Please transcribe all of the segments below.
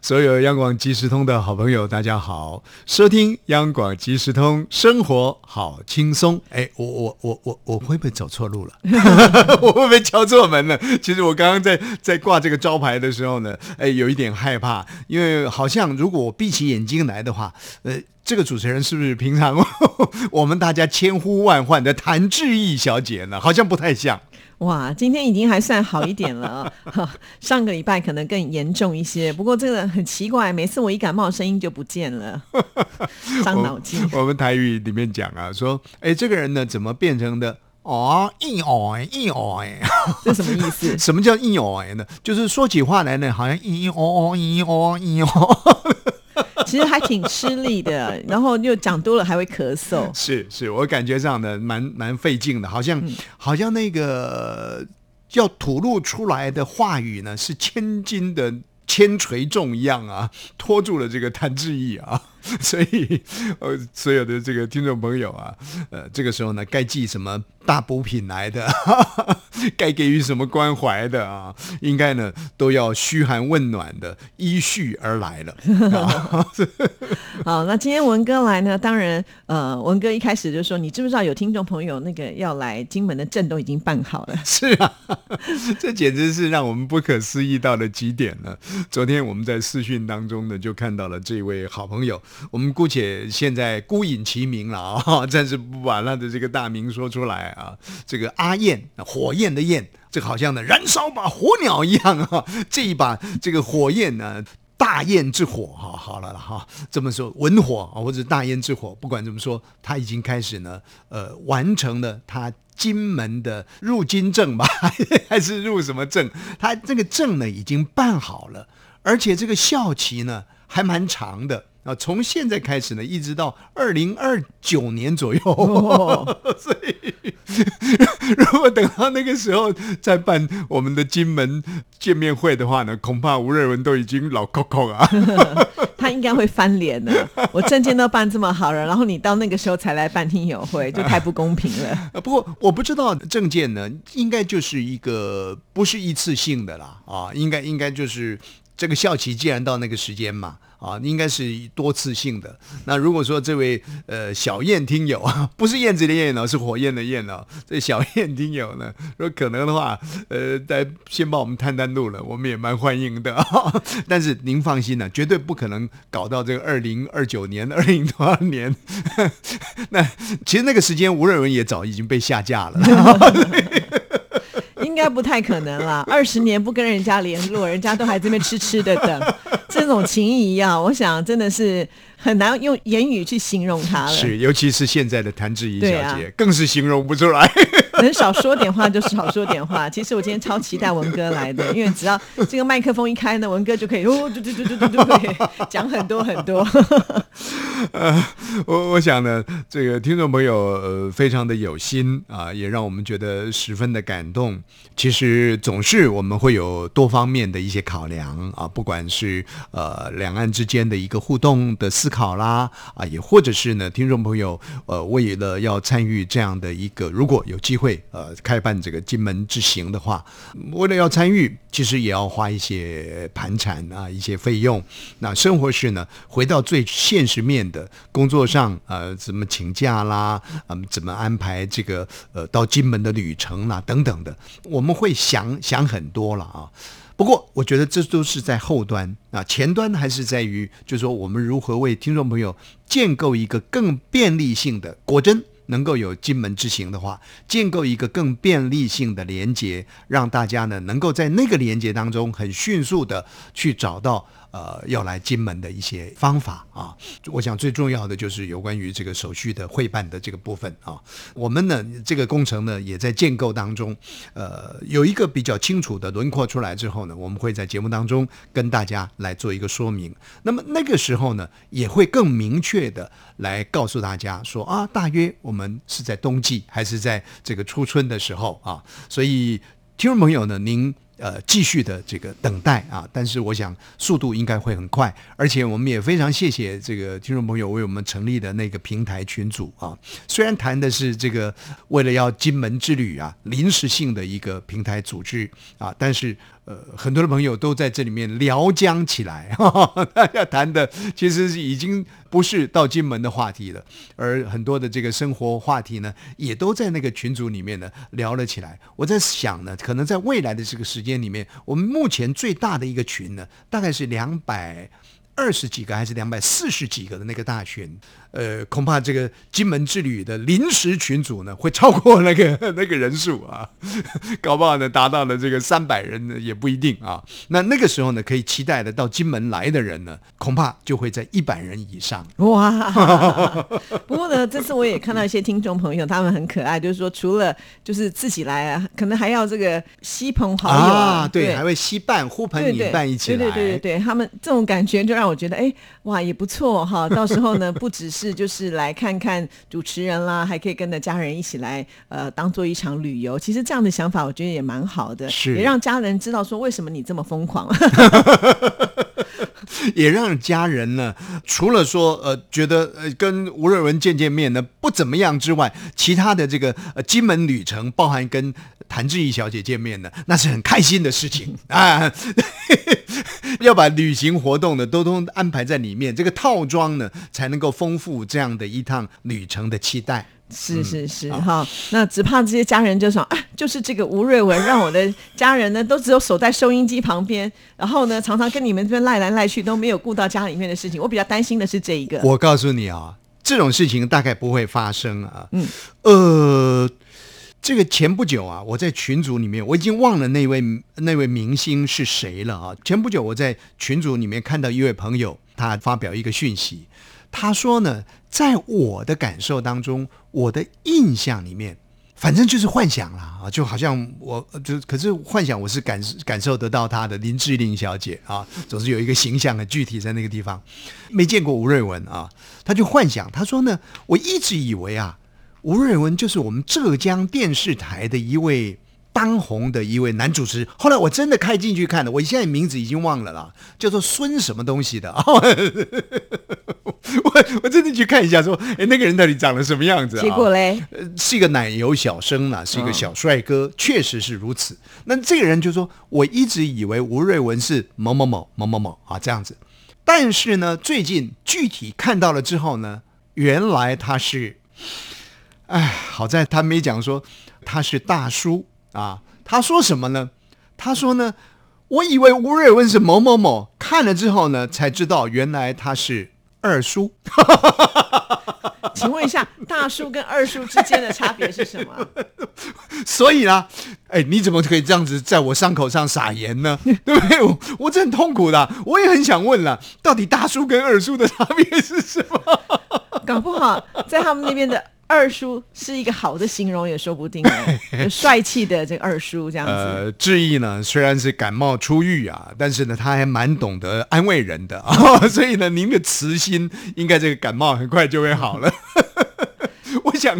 所有央广即时通的好朋友，大家好！收听央广即时通，生活好轻松。哎，我我我我我会不会走错路了？我会不会敲错门了？其实我刚刚在在挂这个招牌的时候呢，哎，有一点害怕，因为好像如果我闭起眼睛来的话，呃，这个主持人是不是平常 我们大家千呼万唤的谭志毅小姐呢？好像不太像。哇，今天已经还算好一点了，上个礼拜可能更严重一些。不过这个很奇怪，每次我一感冒，声音就不见了，伤脑筋。我们台语里面讲啊，说，哎，这个人呢，怎么变成的？哦，一哦一哦哎，这什么意思？什么叫一哦哎呢？就是说起话来呢，好像一哦哦一哦一哦。其实还挺吃力的，然后又讲多了还会咳嗽。是是，我感觉这样的蛮蛮费劲的，好像好像那个要吐露出来的话语呢，是千斤的千锤重一样啊，拖住了这个谭志毅啊。所以，呃，所有的这个听众朋友啊，呃，这个时候呢，该记什么大补品来的，该给予什么关怀的啊，应该呢都要嘘寒问暖的依序而来了。好，那今天文哥来呢，当然，呃，文哥一开始就说，你知不知道有听众朋友那个要来金门的证都已经办好了？是啊，这简直是让我们不可思议到了极点了。昨天我们在视讯当中呢，就看到了这位好朋友。我们姑且现在孤隐其名了啊，暂时不把他的这个大名说出来啊。这个阿燕，火焰的焰，这好像呢燃烧把火鸟一样啊。这一把这个火焰呢，大焰之火哈，好了了哈，这么说文火啊，或者大焰之火，不管怎么说，他已经开始呢，呃，完成了他金门的入金证吧，还是入什么证？他这个证呢已经办好了，而且这个校期呢还蛮长的。啊，从现在开始呢，一直到二零二九年左右，所以 如果等到那个时候再办我们的金门见面会的话呢，恐怕吴瑞文都已经老 Coco 啊，他应该会翻脸的。我证件都办这么好了，然后你到那个时候才来办听友会，就太不公平了。不过我不知道证件呢，应该就是一个不是一次性的啦，啊，应该应该就是这个校期既然到那个时间嘛。啊，应该是多次性的。那如果说这位呃小燕听友啊，不是燕子的燕哦，是火焰的焰哦，这小燕听友呢，说可能的话，呃，再先帮我们探探路了，我们也蛮欢迎的。但是您放心呢，绝对不可能搞到这个二零二九年、二零多少年。那其实那个时间，吴瑞文也早已经被下架了。应该不太可能了，二十年不跟人家联络，人家都还这边痴痴的等，这种情谊啊，我想真的是。很难用言语去形容他了，是，尤其是现在的谭志怡小姐，更是形容不出来。能少说点话就少说点话。其实我今天超期待文哥来的，因为只要这个麦克风一开呢，文哥就可以哦，对对对对对对对，讲很多很多。呃，我我想呢，这个听众朋友呃非常的有心啊，也让我们觉得十分的感动。其实总是我们会有多方面的一些考量啊，不管是呃两岸之间的一个互动的。思考啦啊，也或者是呢，听众朋友，呃，为了要参与这样的一个，如果有机会会呃开办这个金门之行的话，为了要参与，其实也要花一些盘缠啊，一些费用。那生活是呢，回到最现实面的工作上，呃，怎么请假啦，嗯，怎么安排这个呃到金门的旅程啦，等等的，我们会想想很多了啊。不过，我觉得这都是在后端啊，前端还是在于，就是说我们如何为听众朋友建构一个更便利性的，果真能够有金门之行的话，建构一个更便利性的连接，让大家呢能够在那个连接当中很迅速的去找到呃要来金门的一些方法啊。我想最重要的就是有关于这个手续的会办的这个部分啊。我们呢这个工程呢也在建构当中，呃有一个比较清楚的轮廓出来之后呢，我们会在节目当中跟大家来做一个说明。那么那个时候呢，也会更明确的来告诉大家说啊，大约我们是在冬季还是在这个初春的时候啊。所以听众朋友呢，您。呃，继续的这个等待啊，但是我想速度应该会很快，而且我们也非常谢谢这个听众朋友为我们成立的那个平台群组啊。虽然谈的是这个为了要金门之旅啊，临时性的一个平台组织啊，但是。呃，很多的朋友都在这里面聊将起来，大家谈的其实已经不是到金门的话题了，而很多的这个生活话题呢，也都在那个群组里面呢聊了起来。我在想呢，可能在未来的这个时间里面，我们目前最大的一个群呢，大概是两百二十几个还是两百四十几个的那个大群。呃，恐怕这个金门之旅的临时群组呢，会超过那个 那个人数啊，搞不好呢达到了这个三百人呢也不一定啊。那那个时候呢，可以期待的到金门来的人呢，恐怕就会在一百人以上。哇！不过呢，这次我也看到一些听众朋友，他们很可爱，就是说除了就是自己来啊，可能还要这个吸朋好友啊，对，还会吸伴呼朋引伴一起来。对对对对对，他们这种感觉就让我觉得，哎，哇，也不错哈。到时候呢，不只是。是，就是来看看主持人啦，还可以跟着家人一起来，呃，当做一场旅游。其实这样的想法，我觉得也蛮好的，是也让家人知道说为什么你这么疯狂，也让家人呢，除了说呃觉得呃跟吴瑞文见见面呢不怎么样之外，其他的这个呃金门旅程，包含跟谭志毅小姐见面呢，那是很开心的事情 啊。要把旅行活动呢都都安排在里面，这个套装呢才能够丰富这样的一趟旅程的期待。是是是哈，那只怕这些家人就说啊，就是这个吴瑞文让我的家人呢都只有守在收音机旁边，然后呢常常跟你们这边赖来赖去，都没有顾到家里面的事情。我比较担心的是这一个。我告诉你啊，这种事情大概不会发生啊。嗯，呃。这个前不久啊，我在群组里面，我已经忘了那位那位明星是谁了啊。前不久我在群组里面看到一位朋友，他发表一个讯息，他说呢，在我的感受当中，我的印象里面，反正就是幻想了啊，就好像我就可是幻想我是感感受得到他的林志玲小姐啊，总是有一个形象的具体在那个地方，没见过吴瑞文啊，他就幻想，他说呢，我一直以为啊。吴瑞文就是我们浙江电视台的一位当红的一位男主持。后来我真的开进去看了，我现在名字已经忘了啦，叫做孙什么东西的。我我真的去看一下，说，哎，那个人到底长得什么样子？结果嘞，是一个奶油小生啊，是一个小帅哥，确实是如此。那这个人就说，我一直以为吴瑞文是某某某某某某啊这样子，但是呢，最近具体看到了之后呢，原来他是。哎，好在他没讲说他是大叔啊。他说什么呢？他说呢，我以为吴瑞文是某某某，看了之后呢，才知道原来他是二叔。请问一下，大叔跟二叔之间的差别是什么？所以呢，哎，你怎么可以这样子在我伤口上撒盐呢？对不对？我我这很痛苦的，我也很想问了，到底大叔跟二叔的差别是什么？搞不好在他们那边的。二叔是一个好的形容也说不定，帅气的这个二叔这样子。呃，志毅呢虽然是感冒初愈啊，但是呢他还蛮懂得安慰人的啊，所以呢您的慈心应该这个感冒很快就会好了。我想。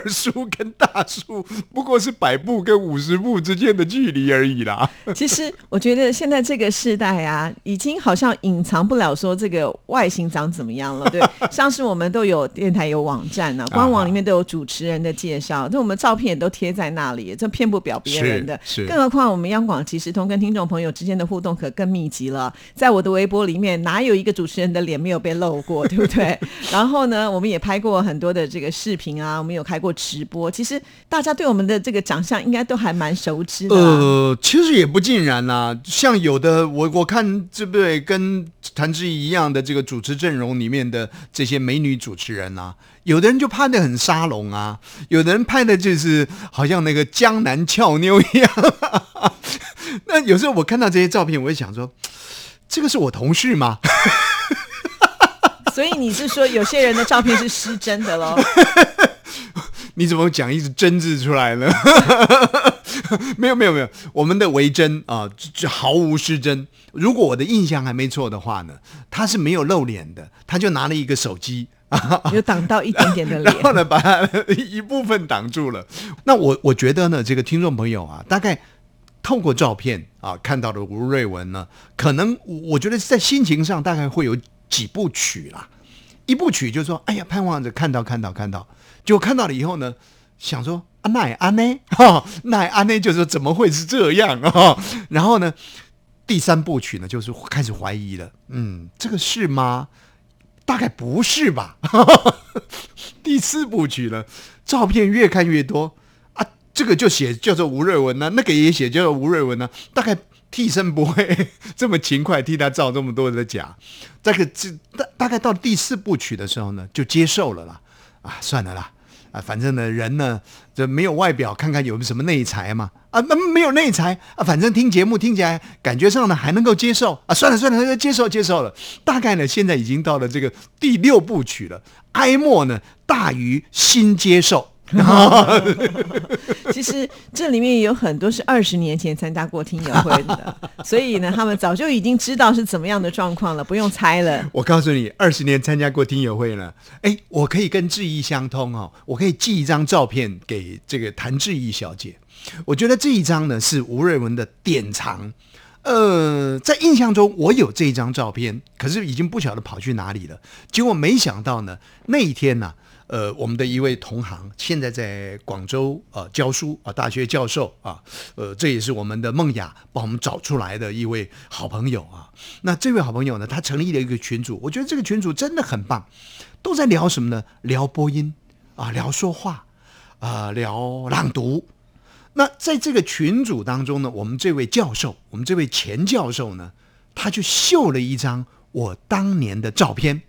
二叔跟大叔不过是百步跟五十步之间的距离而已啦。其实我觉得现在这个时代啊，已经好像隐藏不了说这个外形长怎么样了。对，像是我们都有电台有网站呢，官网里面都有主持人的介绍，那我们照片也都贴在那里，这骗不表别人的。是，更何况我们央广即时通跟听众朋友之间的互动可更密集了。在我的微博里面，哪有一个主持人的脸没有被露过，对不对？然后呢，我们也拍过很多的这个视频啊，我们有开过。直播其实大家对我们的这个长相应该都还蛮熟知的。呃，其实也不尽然呐，像有的我我看这不对，跟谭志怡一样的这个主持阵容里面的这些美女主持人啊，有的人就拍的很沙龙啊，有的人拍的就是好像那个江南俏妞一样。那有时候我看到这些照片，我会想说。这个是我同事吗？所以你是说有些人的照片是失真的喽？你怎么讲一直真字出来呢？没有没有没有，我们的为真啊，就毫无失真。如果我的印象还没错的话呢，他是没有露脸的，他就拿了一个手机。有挡到一点点的脸，然后呢，把它一部分挡住了。那我我觉得呢，这个听众朋友啊，大概透过照片啊看到的吴瑞文呢，可能我觉得在心情上大概会有几部曲啦。一部曲就是说，哎呀，盼望着看到看到看到，就看到了以后呢，想说啊，那也安呢？哈，那也安呢？就是说怎么会是这样啊？然后呢，第三部曲呢，就是开始怀疑了。嗯，这个是吗？大概不是吧？第四部曲呢，照片越看越多啊！这个就写叫做吴瑞文呢，那个也写叫做吴瑞文呢。大概替身不会 这么勤快替他照这么多的假。这个这大大概到第四部曲的时候呢，就接受了啦。啊，算了啦。啊，反正呢，人呢，这没有外表，看看有没有什么内才嘛。啊，那没有内才啊，反正听节目听起来感觉上呢还能够接受啊。算了算了，接受接受了。大概呢，现在已经到了这个第六部曲了，哀莫呢大于心接受。其实这里面有很多是二十年前参加过听友会的，所以呢，他们早就已经知道是怎么样的状况了，不用猜了。我告诉你，二十年参加过听友会了，哎，我可以跟志毅相通哦，我可以寄一张照片给这个谭志毅小姐。我觉得这一张呢是吴瑞文的典藏，呃，在印象中我有这一张照片，可是已经不晓得跑去哪里了。结果没想到呢，那一天呢。呃，我们的一位同行现在在广州啊教书啊，大学教授啊，呃，这也是我们的梦雅帮我们找出来的一位好朋友啊。那这位好朋友呢，他成立了一个群组，我觉得这个群组真的很棒，都在聊什么呢？聊播音啊，聊说话啊，聊朗读。那在这个群组当中呢，我们这位教授，我们这位前教授呢，他就秀了一张我当年的照片。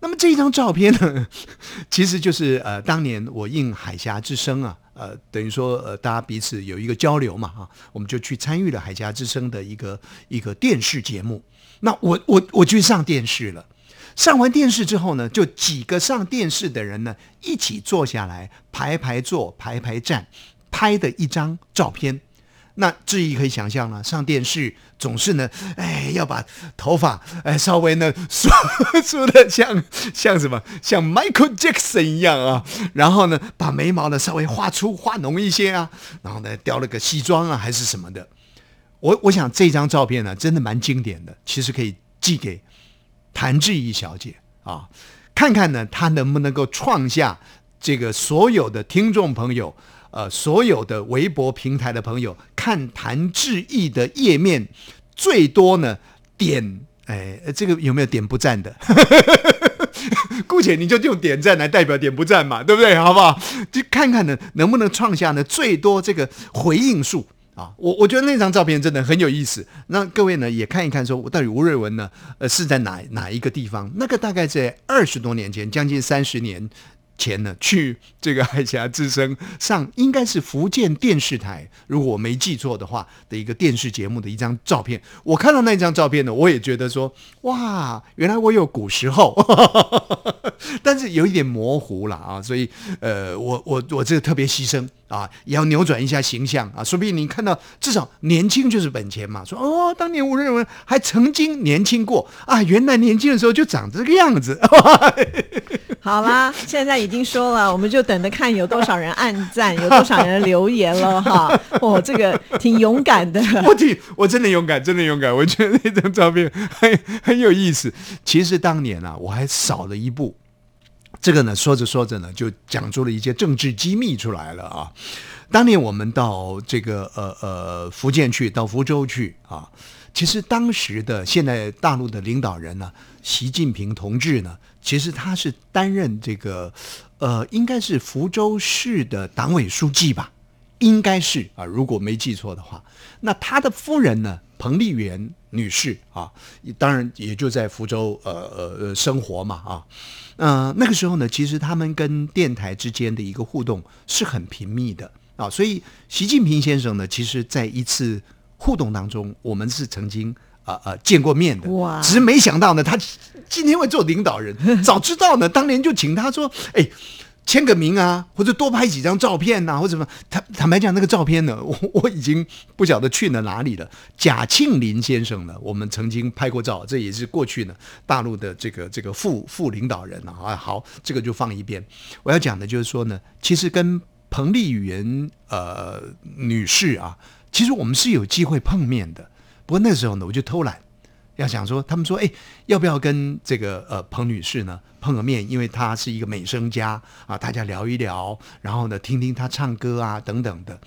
那么这一张照片呢，其实就是呃，当年我应《海峡之声》啊，呃，等于说呃，大家彼此有一个交流嘛，哈，我们就去参与了《海峡之声》的一个一个电视节目。那我我我去上电视了，上完电视之后呢，就几个上电视的人呢，一起坐下来排排坐排排站，拍的一张照片。那志毅可以想象了，上电视总是呢，哎，要把头发哎稍微呢梳梳的像像什么，像 Michael Jackson 一样啊，然后呢，把眉毛呢稍微画粗画浓一些啊，然后呢，雕了个西装啊，还是什么的。我我想这张照片呢，真的蛮经典的，其实可以寄给谭志毅小姐啊，看看呢，她能不能够创下这个所有的听众朋友。呃，所有的微博平台的朋友看谭志毅的页面，最多呢点，哎，这个有没有点不赞的？姑且你就用点赞来代表点不赞嘛，对不对？好不好？就看看呢，能不能创下呢最多这个回应数啊？我我觉得那张照片真的很有意思。那各位呢也看一看，说我到底吴瑞文呢，呃，是在哪哪一个地方？那个大概在二十多年前，将近三十年。前呢，去这个海峡之声上，应该是福建电视台，如果我没记错的话的一个电视节目的一张照片。我看到那张照片呢，我也觉得说，哇，原来我有古时候，但是有一点模糊了啊，所以呃，我我我这个特别牺牲。啊，也要扭转一下形象啊！说不定你看到至少年轻就是本钱嘛。说哦，当年我认为还曾经年轻过啊，原来年轻的时候就长这个样子。好啦，现在已经说了，我们就等着看有多少人按赞，有多少人留言了哈。哦，这个挺勇敢的。我挺，我真的勇敢，真的勇敢。我觉得那张照片很很有意思。其实当年啊，我还少了一步。这个呢，说着说着呢，就讲出了一些政治机密出来了啊！当年我们到这个呃呃福建去，到福州去啊，其实当时的现在大陆的领导人呢，习近平同志呢，其实他是担任这个呃，应该是福州市的党委书记吧，应该是啊，如果没记错的话，那他的夫人呢，彭丽媛女士啊，当然也就在福州呃呃呃生活嘛啊。呃，那个时候呢，其实他们跟电台之间的一个互动是很频密的啊，所以习近平先生呢，其实在一次互动当中，我们是曾经呃呃见过面的，哇只是没想到呢，他今天会做领导人，早知道呢，当年就请他说，哎。签个名啊，或者多拍几张照片呐、或者什么。坦坦白讲，那个照片呢，我我已经不晓得去了哪里了。贾庆林先生呢，我们曾经拍过照，这也是过去呢大陆的这个这个副副领导人啊。啊好，这个就放一边。我要讲的就是说呢，其实跟彭丽媛呃女士啊，其实我们是有机会碰面的。不过那时候呢，我就偷懒。要想说，他们说，哎，要不要跟这个呃彭女士呢碰个面？因为她是一个美声家啊，大家聊一聊，然后呢听听她唱歌啊等等的。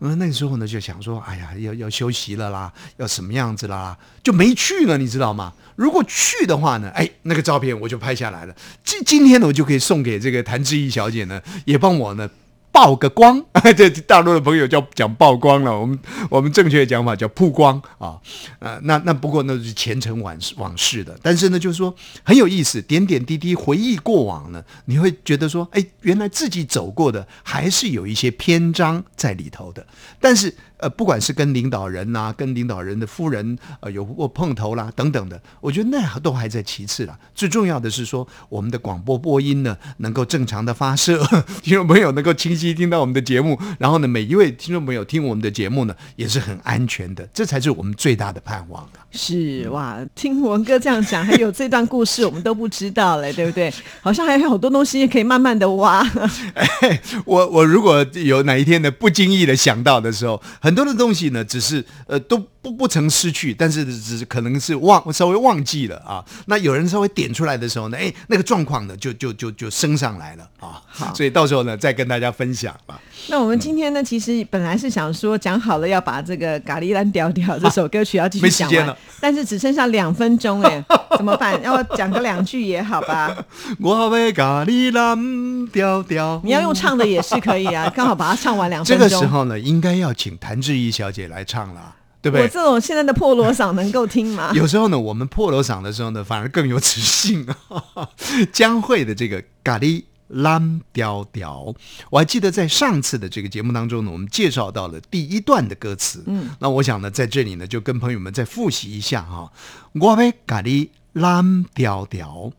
嗯，那时候呢就想说，哎呀，要要休息了啦，要什么样子啦，就没去了，你知道吗？如果去的话呢，哎，那个照片我就拍下来了。今今天呢，我就可以送给这个谭志毅小姐呢，也帮我呢。曝个光，这大陆的朋友叫讲曝光了，我们我们正确的讲法叫曝光啊，呃，那那不过那是前尘往事往事的，但是呢，就是说很有意思，点点滴滴回忆过往呢，你会觉得说，哎，原来自己走过的还是有一些篇章在里头的，但是呃，不管是跟领导人呐、跟领导人的夫人呃有过碰头啦等等的，我觉得那都还在其次啦，最重要的是说我们的广播播音呢能够正常的发射，听众朋友能够清晰听到我们的节目，然后呢每一位听众朋友听我们的节目呢也是很安全的，这才是我们最大的盼望啊。是哇，听文哥这样讲，还有这段故事我们都不知道嘞，对不对？好像还有好多东西可以慢慢的挖。哎，我我如果有哪一天的不经意的想到的时候，很很多的东西呢只是呃都不不曾失去，但是只是可能是忘稍微忘记了啊。那有人稍微点出来的时候呢，哎，那个状况呢就就就就升上来了啊。好所以到时候呢再跟大家分享吧。那我们今天呢，其实本来是想说讲好了要把这个《咖喱兰调调》这首歌曲要继续讲了，但是只剩下两分钟哎，怎么办？要讲个两句也好吧？我要咖喱蓝调调。你要用唱的也是可以啊，刚好把它唱完两这分钟。这个时候呢，应该要请谭志怡小姐来唱了，对不对？我这种现在的破锣嗓能够听吗？有时候呢，我们破锣嗓的时候呢，反而更有磁性啊。江蕙的这个咖喱蓝调调，我还记得在上次的这个节目当中呢，我们介绍到了第一段的歌词。嗯，那我想呢，在这里呢，就跟朋友们再复习一下哈。我要咖喱蓝调调，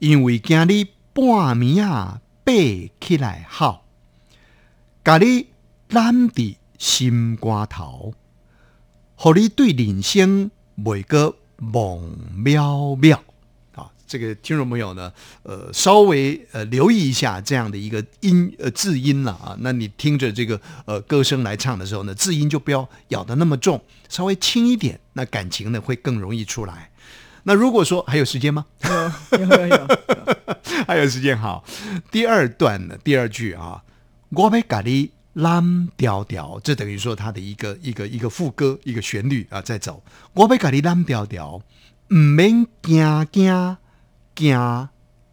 因为今日半暝啊爬起来好，咖喱蓝伫心瓜头。互你对人生每个梦渺渺啊！这个听众朋友呢，呃，稍微呃留意一下这样的一个音呃字音了啊。那你听着这个呃歌声来唱的时候呢，字音就不要咬得那么重，稍微轻一点，那感情呢会更容易出来。那如果说还有时间吗？有有有有，还有时间好。第二段呢，第二句啊，我要咖喱蓝调调，这等于说它的一个一个一个副歌，一个旋律啊，在走。我要咖喱蓝调调，唔免惊惊惊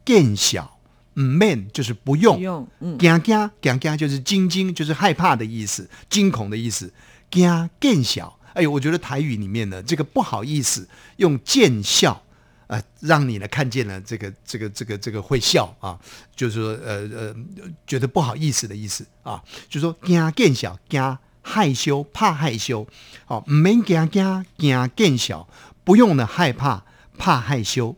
见小，唔免就是不用惊惊惊惊就是惊惊，就是害怕的意思，惊恐的意思。惊见小，哎呦，我觉得台语里面呢，这个不好意思用见笑。呃，让你呢看见了这个这个这个这个会笑啊，就是说呃呃觉得不好意思的意思啊，就是说惊见小惊害羞怕害羞，哦，唔免惊惊惊见小，不用呢害怕怕害羞。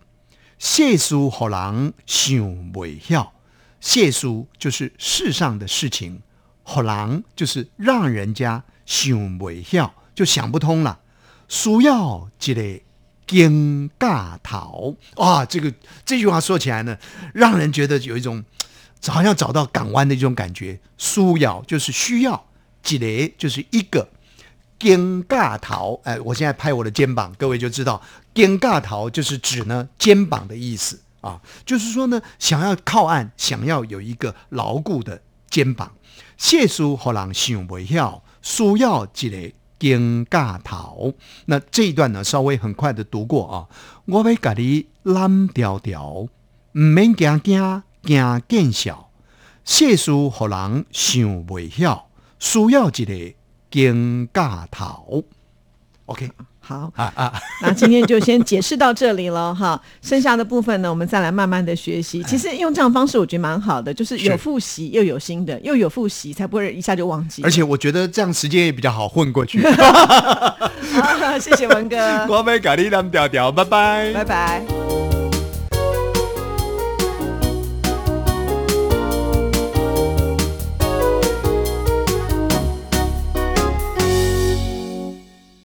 世事互人想袂晓，世事就是世上的事情，互人就是让人家想袂晓，就想不通了。需要一个惊尬头啊，这个这句话说起来呢，让人觉得有一种好像找到港湾的一种感觉。需要就是需要，一个就是一个。肩尬头，哎，我现在拍我的肩膀，各位就知道，肩尬头就是指呢肩膀的意思啊，就是说呢，想要靠岸，想要有一个牢固的肩膀。谢书互人想不晓，需要一个肩尬头。那这一段呢，稍微很快的读过啊。我要甲你蓝调调，毋免惊惊惊见笑。世事互人想袂晓，需要一个肩尬头。OK，好啊啊，那今天就先解释到这里了哈，剩下的部分呢，我们再来慢慢的学习。其实用这样方式，我觉得蛮好的，就是有是复习又有新的，又有复习，才不会一下就忘记。而且我觉得这样时间也比较好混过去。好谢谢文哥，我们咖喱蓝调调，拜拜拜拜。